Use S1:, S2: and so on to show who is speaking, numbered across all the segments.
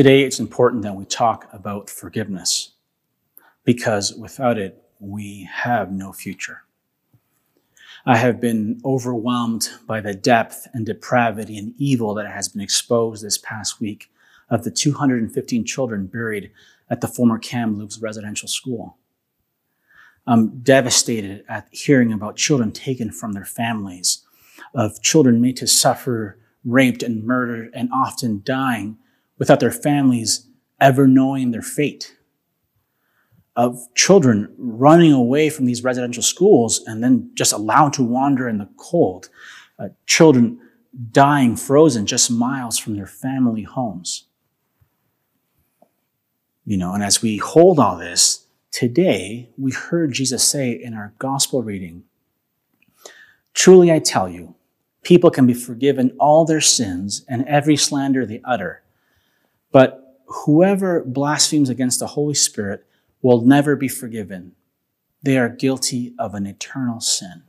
S1: Today, it's important that we talk about forgiveness because without it, we have no future. I have been overwhelmed by the depth and depravity and evil that has been exposed this past week of the 215 children buried at the former Kamloops residential school. I'm devastated at hearing about children taken from their families, of children made to suffer, raped, and murdered, and often dying without their families ever knowing their fate. Of children running away from these residential schools and then just allowed to wander in the cold. Uh, children dying frozen just miles from their family homes. You know, and as we hold all this, today we heard Jesus say in our gospel reading, Truly I tell you, people can be forgiven all their sins and every slander they utter. But whoever blasphemes against the Holy Spirit will never be forgiven. They are guilty of an eternal sin.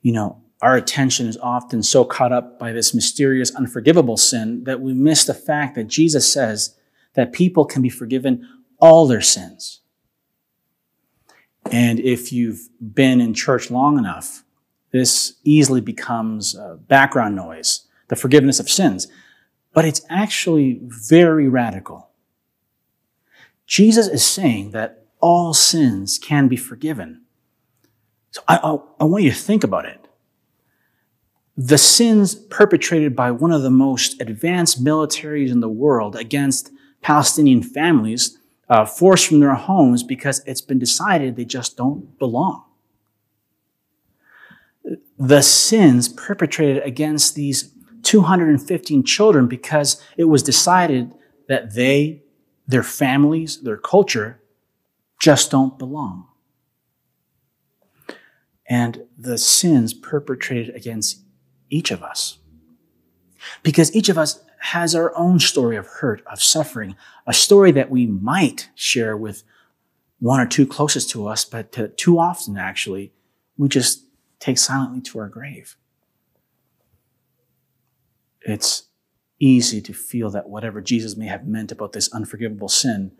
S1: You know, our attention is often so caught up by this mysterious, unforgivable sin that we miss the fact that Jesus says that people can be forgiven all their sins. And if you've been in church long enough, this easily becomes background noise, the forgiveness of sins. But it's actually very radical. Jesus is saying that all sins can be forgiven. So I, I, I want you to think about it the sins perpetrated by one of the most advanced militaries in the world against Palestinian families uh, forced from their homes because it's been decided they just don't belong. The sins perpetrated against these 215 children because it was decided that they, their families, their culture just don't belong. And the sins perpetrated against each of us. Because each of us has our own story of hurt, of suffering, a story that we might share with one or two closest to us, but to, too often, actually, we just take silently to our grave. It's easy to feel that whatever Jesus may have meant about this unforgivable sin,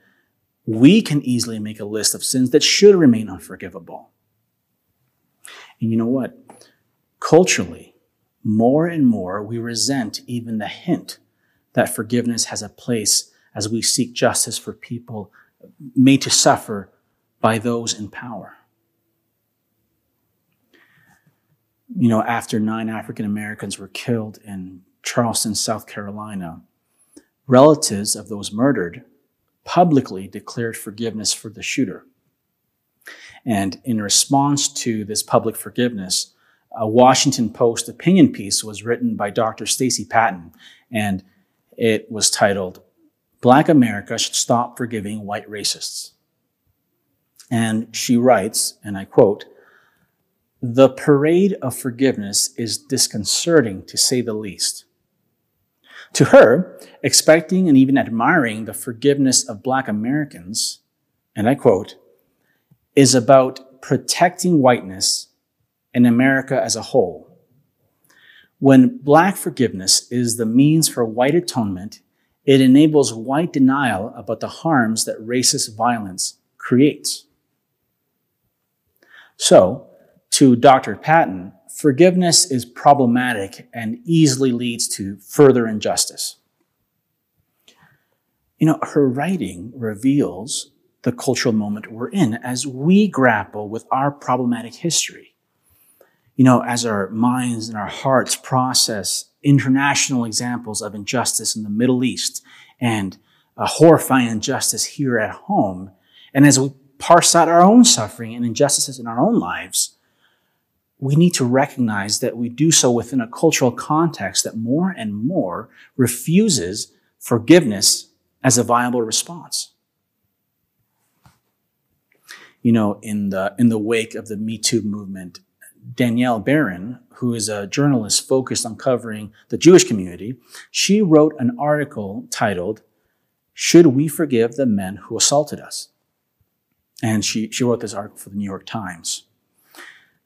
S1: we can easily make a list of sins that should remain unforgivable. And you know what? Culturally, more and more we resent even the hint that forgiveness has a place as we seek justice for people made to suffer by those in power. You know, after nine African Americans were killed in Charleston, South Carolina, relatives of those murdered publicly declared forgiveness for the shooter. And in response to this public forgiveness, a Washington Post opinion piece was written by Dr. Stacey Patton, and it was titled, Black America Should Stop Forgiving White Racists. And she writes, and I quote, the parade of forgiveness is disconcerting to say the least. To her, expecting and even admiring the forgiveness of Black Americans, and I quote, is about protecting whiteness in America as a whole. When black forgiveness is the means for white atonement, it enables white denial about the harms that racist violence creates. So, to Dr. Patton, forgiveness is problematic and easily leads to further injustice. You know, her writing reveals the cultural moment we're in as we grapple with our problematic history you know, as our minds and our hearts process international examples of injustice in the Middle East and a horrifying injustice here at home, and as we parse out our own suffering and injustices in our own lives, we need to recognize that we do so within a cultural context that more and more refuses forgiveness as a viable response. You know, in the, in the wake of the Me Too movement, Danielle Berrin, who is a journalist focused on covering the Jewish community, she wrote an article titled, Should We Forgive the Men Who Assaulted Us? And she, she wrote this article for the New York Times.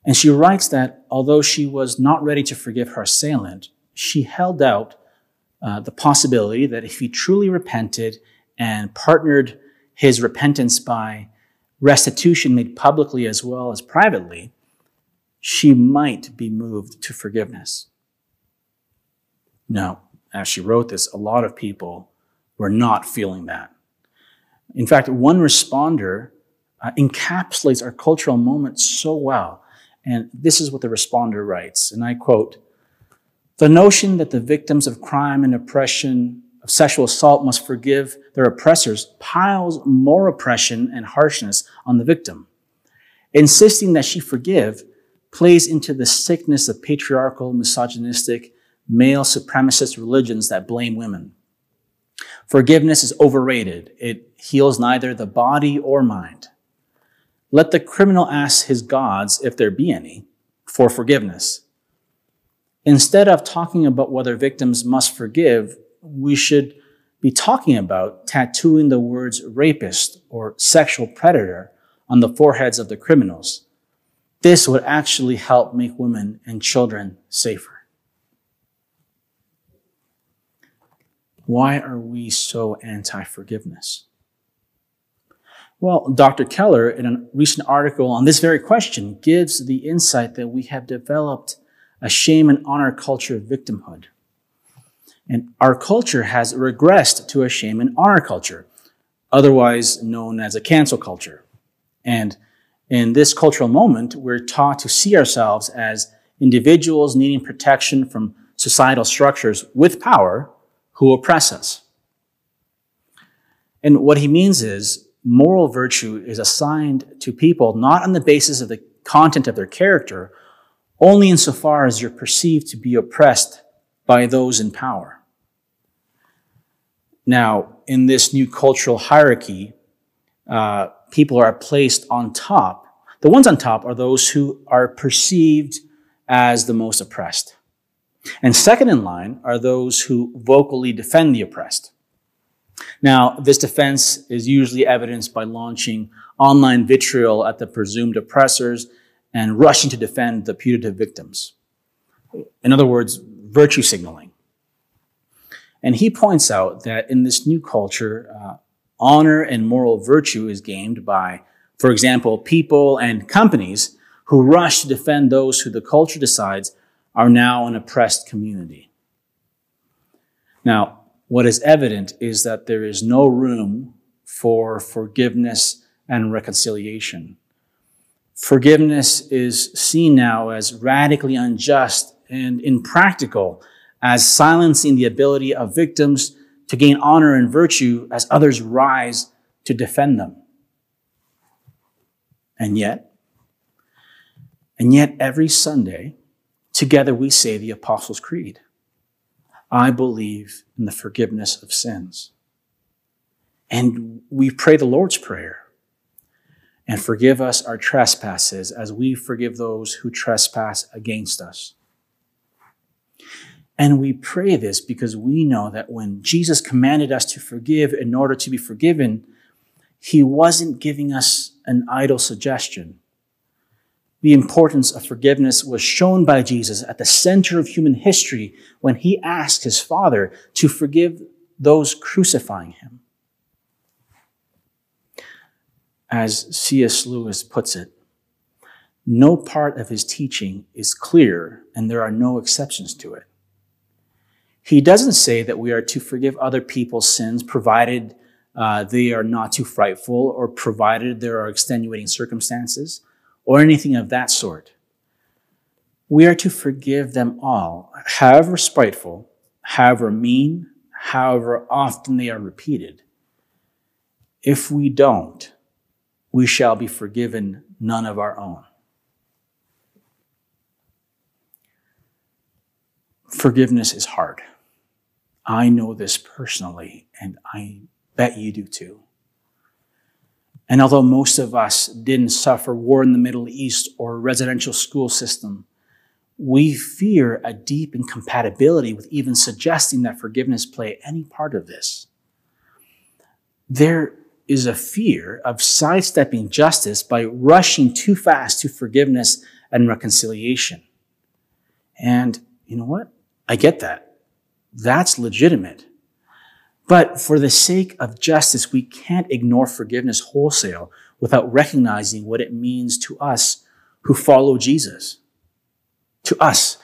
S1: And she writes that although she was not ready to forgive her assailant, she held out uh, the possibility that if he truly repented and partnered his repentance by restitution made publicly as well as privately, she might be moved to forgiveness. No, as she wrote this, a lot of people were not feeling that. In fact, one responder uh, encapsulates our cultural moment so well. And this is what the responder writes, and I quote The notion that the victims of crime and oppression, of sexual assault, must forgive their oppressors piles more oppression and harshness on the victim. Insisting that she forgive plays into the sickness of patriarchal, misogynistic, male supremacist religions that blame women. Forgiveness is overrated. It heals neither the body or mind. Let the criminal ask his gods, if there be any, for forgiveness. Instead of talking about whether victims must forgive, we should be talking about tattooing the words rapist or sexual predator on the foreheads of the criminals. This would actually help make women and children safer. Why are we so anti forgiveness? Well, Dr. Keller, in a recent article on this very question, gives the insight that we have developed a shame and honor culture of victimhood. And our culture has regressed to a shame and honor culture, otherwise known as a cancel culture. And in this cultural moment, we're taught to see ourselves as individuals needing protection from societal structures with power who oppress us. And what he means is moral virtue is assigned to people not on the basis of the content of their character, only insofar as you're perceived to be oppressed by those in power. Now, in this new cultural hierarchy, uh, people are placed on top. The ones on top are those who are perceived as the most oppressed. And second in line are those who vocally defend the oppressed. Now, this defense is usually evidenced by launching online vitriol at the presumed oppressors and rushing to defend the putative victims. In other words, virtue signaling. And he points out that in this new culture, uh, honor and moral virtue is gained by, for example, people and companies who rush to defend those who the culture decides are now an oppressed community. Now, what is evident is that there is no room for forgiveness and reconciliation. Forgiveness is seen now as radically unjust and impractical, as silencing the ability of victims to gain honor and virtue as others rise to defend them. And yet, and yet every Sunday, together we say the Apostles' Creed. I believe in the forgiveness of sins. And we pray the Lord's Prayer. And forgive us our trespasses as we forgive those who trespass against us. And we pray this because we know that when Jesus commanded us to forgive in order to be forgiven, he wasn't giving us an idle suggestion the importance of forgiveness was shown by Jesus at the center of human history when he asked his Father to forgive those crucifying him. As C.S. Lewis puts it, no part of his teaching is clear and there are no exceptions to it. He doesn't say that we are to forgive other people's sins provided uh, they are not too frightful or provided there are extenuating circumstances or anything of that sort. We are to forgive them all, however spiteful, however mean, however often they are repeated. If we don't, we shall be forgiven none of our own. Forgiveness is hard. I know this personally, and I bet you do too. And although most of us didn't suffer war in the Middle East or residential school system, we fear a deep incompatibility with even suggesting that forgiveness play any part of this. There is a fear of sidestepping justice by rushing too fast to forgiveness and reconciliation. And you know what? I get that. That's legitimate. But for the sake of justice, we can't ignore forgiveness wholesale without recognizing what it means to us who follow Jesus. To us.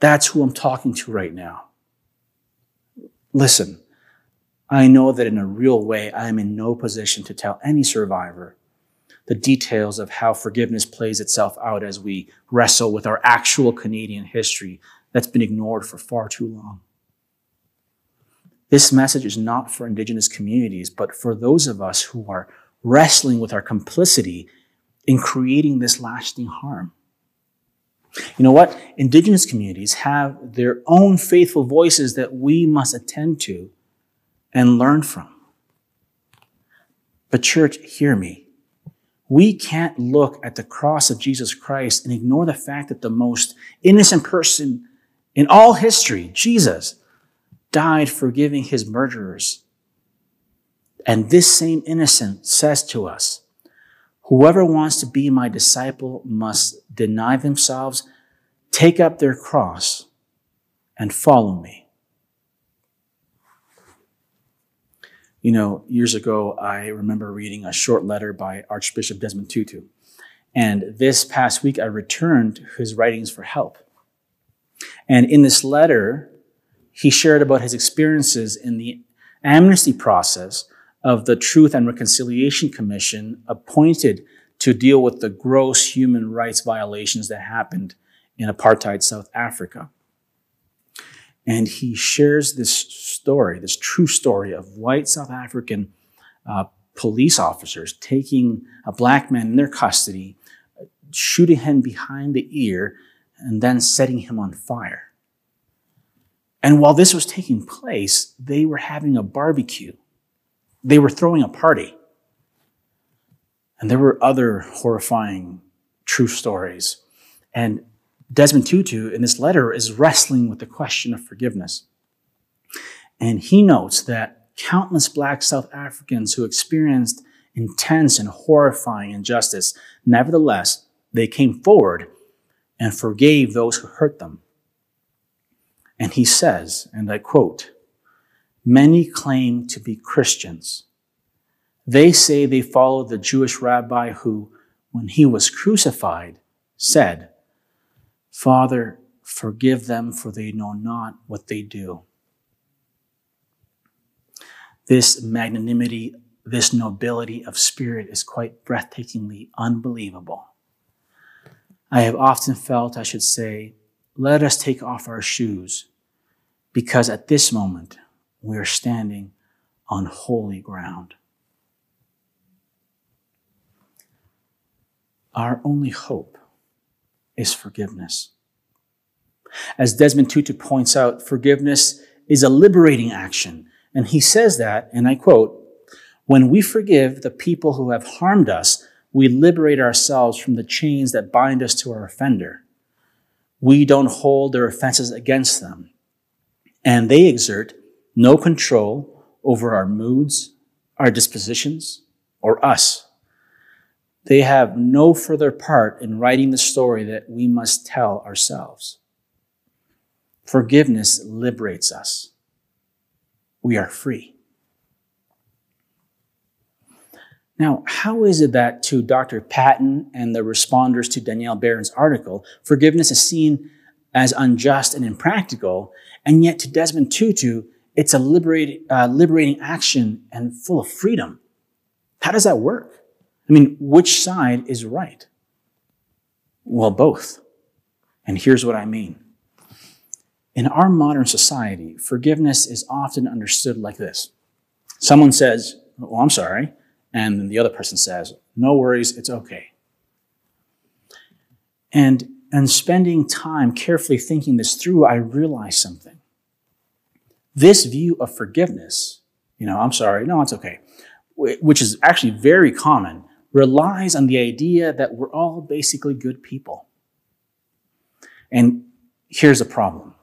S1: That's who I'm talking to right now. Listen, I know that in a real way, I am in no position to tell any survivor the details of how forgiveness plays itself out as we wrestle with our actual Canadian history that's been ignored for far too long. This message is not for Indigenous communities, but for those of us who are wrestling with our complicity in creating this lasting harm. You know what? Indigenous communities have their own faithful voices that we must attend to and learn from. But, church, hear me. We can't look at the cross of Jesus Christ and ignore the fact that the most innocent person in all history, Jesus, died forgiving his murderers. And this same innocent says to us, Whoever wants to be my disciple must deny themselves, take up their cross, and follow me. You know, years ago, I remember reading a short letter by Archbishop Desmond Tutu. And this past week, I returned his writings for help. And in this letter, he shared about his experiences in the amnesty process of the Truth and Reconciliation Commission appointed to deal with the gross human rights violations that happened in apartheid South Africa. And he shares this story, this true story of white South African uh, police officers taking a black man in their custody, shooting him behind the ear, and then setting him on fire. And while this was taking place, they were having a barbecue. They were throwing a party. And there were other horrifying true stories. And Desmond Tutu in this letter is wrestling with the question of forgiveness. And he notes that countless black South Africans who experienced intense and horrifying injustice, nevertheless, they came forward and forgave those who hurt them. And he says, and I quote, Many claim to be Christians. They say they follow the Jewish rabbi who, when he was crucified, said, Father, forgive them, for they know not what they do. This magnanimity, this nobility of spirit is quite breathtakingly unbelievable. I have often felt I should say, let us take off our shoes, because at this moment we are standing on holy ground. Our only hope is forgiveness. As Desmond Tutu points out, forgiveness is a liberating action. And he says that, and I quote, when we forgive the people who have harmed us, we liberate ourselves from the chains that bind us to our offender we don't hold their offenses against them. And they exert no control over our moods, our dispositions, or us. They have no further part in writing the story that we must tell ourselves. Forgiveness liberates us. We are free. Now, how is it that to Dr. Patton and the responders to Danielle Berrin's article, forgiveness is seen as unjust and impractical, and yet to Desmond Tutu, it's a liberating, uh, liberating action and full of freedom? How does that work? I mean, which side is right? Well, both. And here's what I mean. In our modern society, forgiveness is often understood like this. Someone says, Well, I'm sorry. And then the other person says, no worries, it's okay. And, and spending time carefully thinking this through, I realized something. This view of forgiveness, you know, I'm sorry, no, it's okay, which is actually very common, relies on the idea that we're all basically good people. And here's a problem.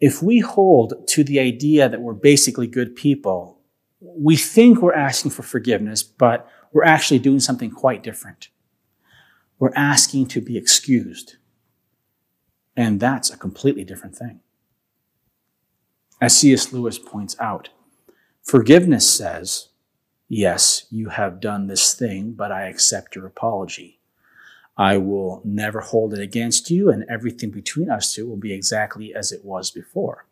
S1: If we hold to the idea that we're basically good people, we think we're asking for forgiveness, but we're actually doing something quite different. We're asking to be excused. And that's a completely different thing. As C.S. Lewis points out, forgiveness says, Yes, you have done this thing, but I accept your apology. I will never hold it against you, and everything between us two will be exactly as it was before.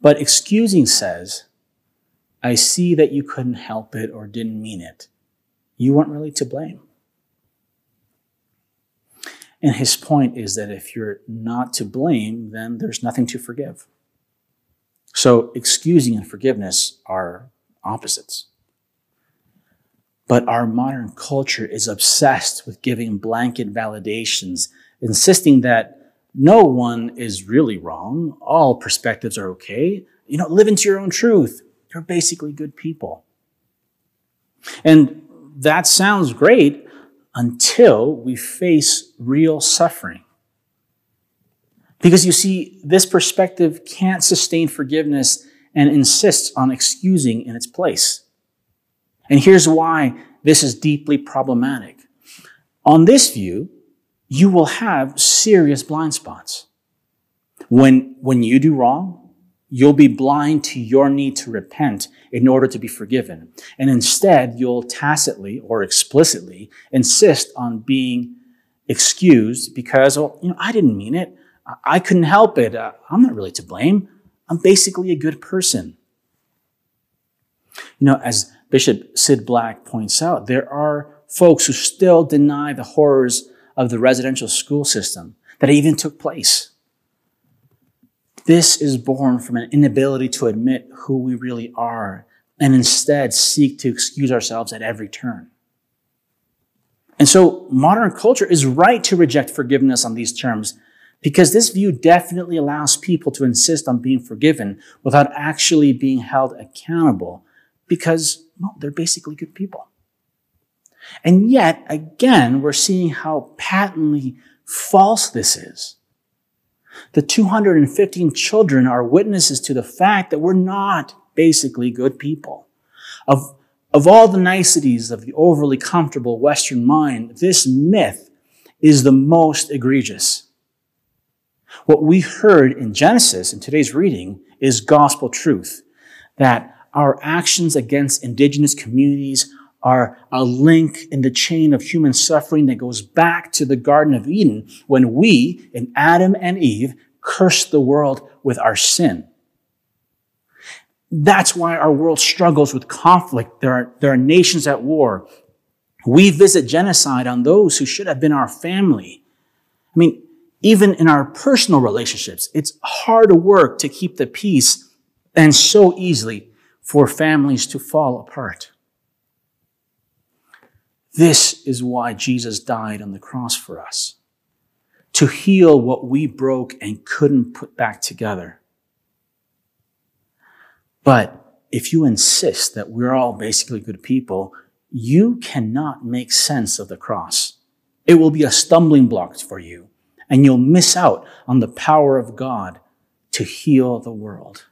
S1: But excusing says, I see that you couldn't help it or didn't mean it. You weren't really to blame. And his point is that if you're not to blame, then there's nothing to forgive. So excusing and forgiveness are opposites. But our modern culture is obsessed with giving blanket validations, insisting that no one is really wrong, all perspectives are okay. You know, live into your own truth. You're basically good people. And that sounds great until we face real suffering. Because you see, this perspective can't sustain forgiveness and insists on excusing in its place. And here's why this is deeply problematic. On this view, you will have serious blind spots. When, when you do wrong, you'll be blind to your need to repent in order to be forgiven. And instead, you'll tacitly or explicitly insist on being excused because, well, you know, I didn't mean it. I couldn't help it. Uh, I'm not really to blame. I'm basically a good person. You know, as Bishop Sid Black points out, there are folks who still deny the horrors of the residential school system that even took place. This is born from an inability to admit who we really are and instead seek to excuse ourselves at every turn. And so modern culture is right to reject forgiveness on these terms because this view definitely allows people to insist on being forgiven without actually being held accountable because well, they're basically good people. And yet, again, we're seeing how patently false this is. The 215 children are witnesses to the fact that we're not basically good people. Of, of all the niceties of the overly comfortable Western mind, this myth is the most egregious. What we heard in Genesis in today's reading is gospel truth that our actions against indigenous communities are a link in the chain of human suffering that goes back to the Garden of Eden when we, in Adam and Eve, cursed the world with our sin. That's why our world struggles with conflict. There are, there are nations at war. We visit genocide on those who should have been our family. I mean, even in our personal relationships, it's hard work to keep the peace and so easily for families to fall apart. This is why Jesus died on the cross for us. To heal what we broke and couldn't put back together. But if you insist that we're all basically good people, you cannot make sense of the cross. It will be a stumbling block for you, and you'll miss out on the power of God to heal the world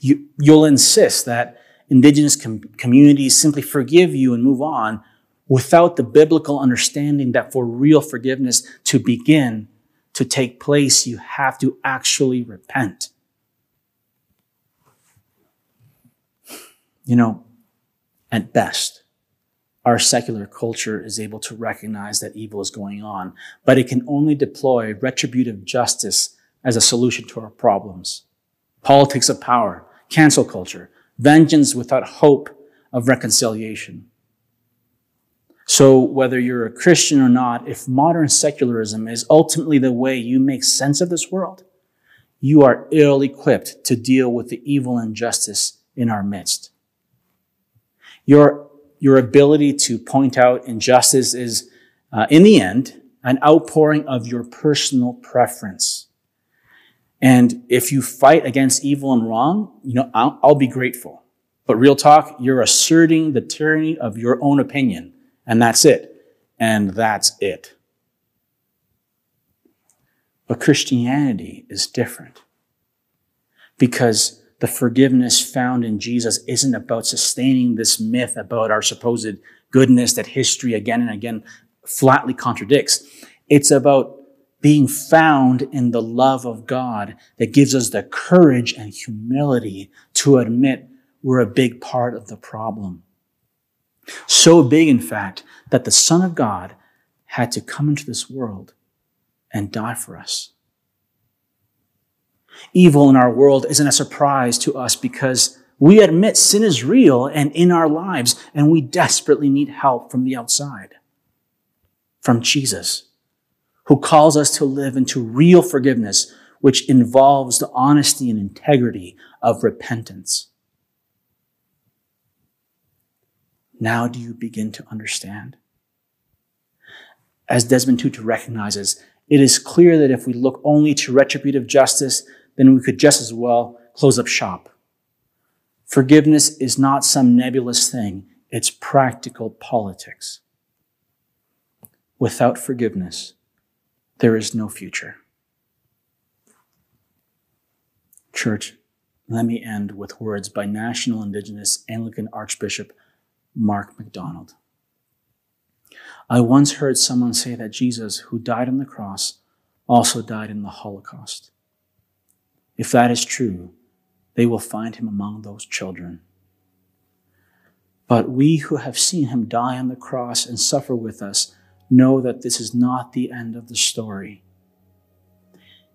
S1: you, you'll insist that indigenous com- communities simply forgive you and move on without the biblical understanding that for real forgiveness to begin to take place, you have to actually repent. You know, at best, our secular culture is able to recognize that evil is going on, but it can only deploy retributive justice as a solution to our problems. Politics of power, cancel culture, vengeance without hope of reconciliation. So, whether you're a Christian or not, if modern secularism is ultimately the way you make sense of this world, you are ill equipped to deal with the evil and injustice in our midst. Your, your ability to point out injustice is, uh, in the end, an outpouring of your personal preference. And if you fight against evil and wrong, you know, I'll, I'll, be grateful. But real talk, you're asserting the tyranny of your own opinion. And that's it. And that's it. But Christianity is different. Because the forgiveness found in Jesus isn't about sustaining this myth about our supposed goodness that history again and again flatly contradicts. It's about being found in the love of God that gives us the courage and humility to admit we're a big part of the problem. So big, in fact, that the Son of God had to come into this world and die for us. Evil in our world isn't a surprise to us because we admit sin is real and in our lives, and we desperately need help from the outside, from Jesus who calls us to live into real forgiveness, which involves the honesty and integrity of repentance. Now do you begin to understand? As Desmond Tutu recognizes, it is clear that if we look only to retributive justice, then we could just as well close up shop. Forgiveness is not some nebulous thing. It's practical politics. Without forgiveness, there is no future. Church, let me end with words by National Indigenous Anglican Archbishop Mark MacDonald. I once heard someone say that Jesus, who died on the cross, also died in the Holocaust. If that is true, they will find him among those children. But we who have seen him die on the cross and suffer with us know that this is not the end of the story.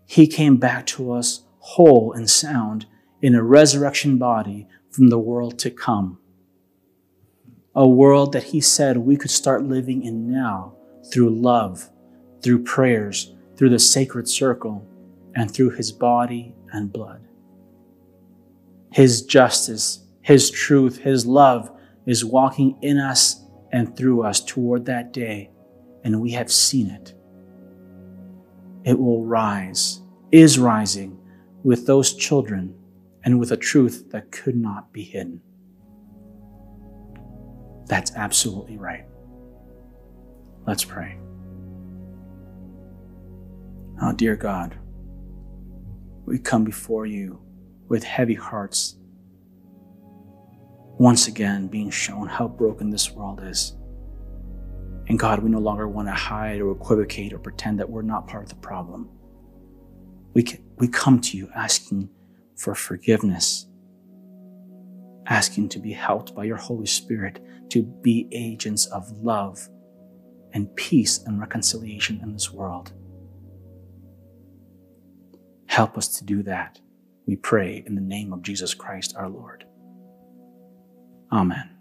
S1: He came back to us whole and sound in a resurrection body from the world to come. A world that he said we could start living in now through love, through prayers, through the sacred circle, and through his body and blood. His justice, his truth, his love is walking in us and through us toward that day and we have seen it. It will rise, is rising with those children and with a truth that could not be hidden. That's absolutely right. Let's pray. Oh, dear God, we come before you with heavy hearts, once again being shown how broken this world is. And God, we no longer want to hide or equivocate or pretend that we're not part of the problem. We, can, we come to you asking for forgiveness, asking to be helped by your Holy Spirit to be agents of love and peace and reconciliation in this world. Help us to do that, we pray in the name of Jesus Christ our Lord. Amen.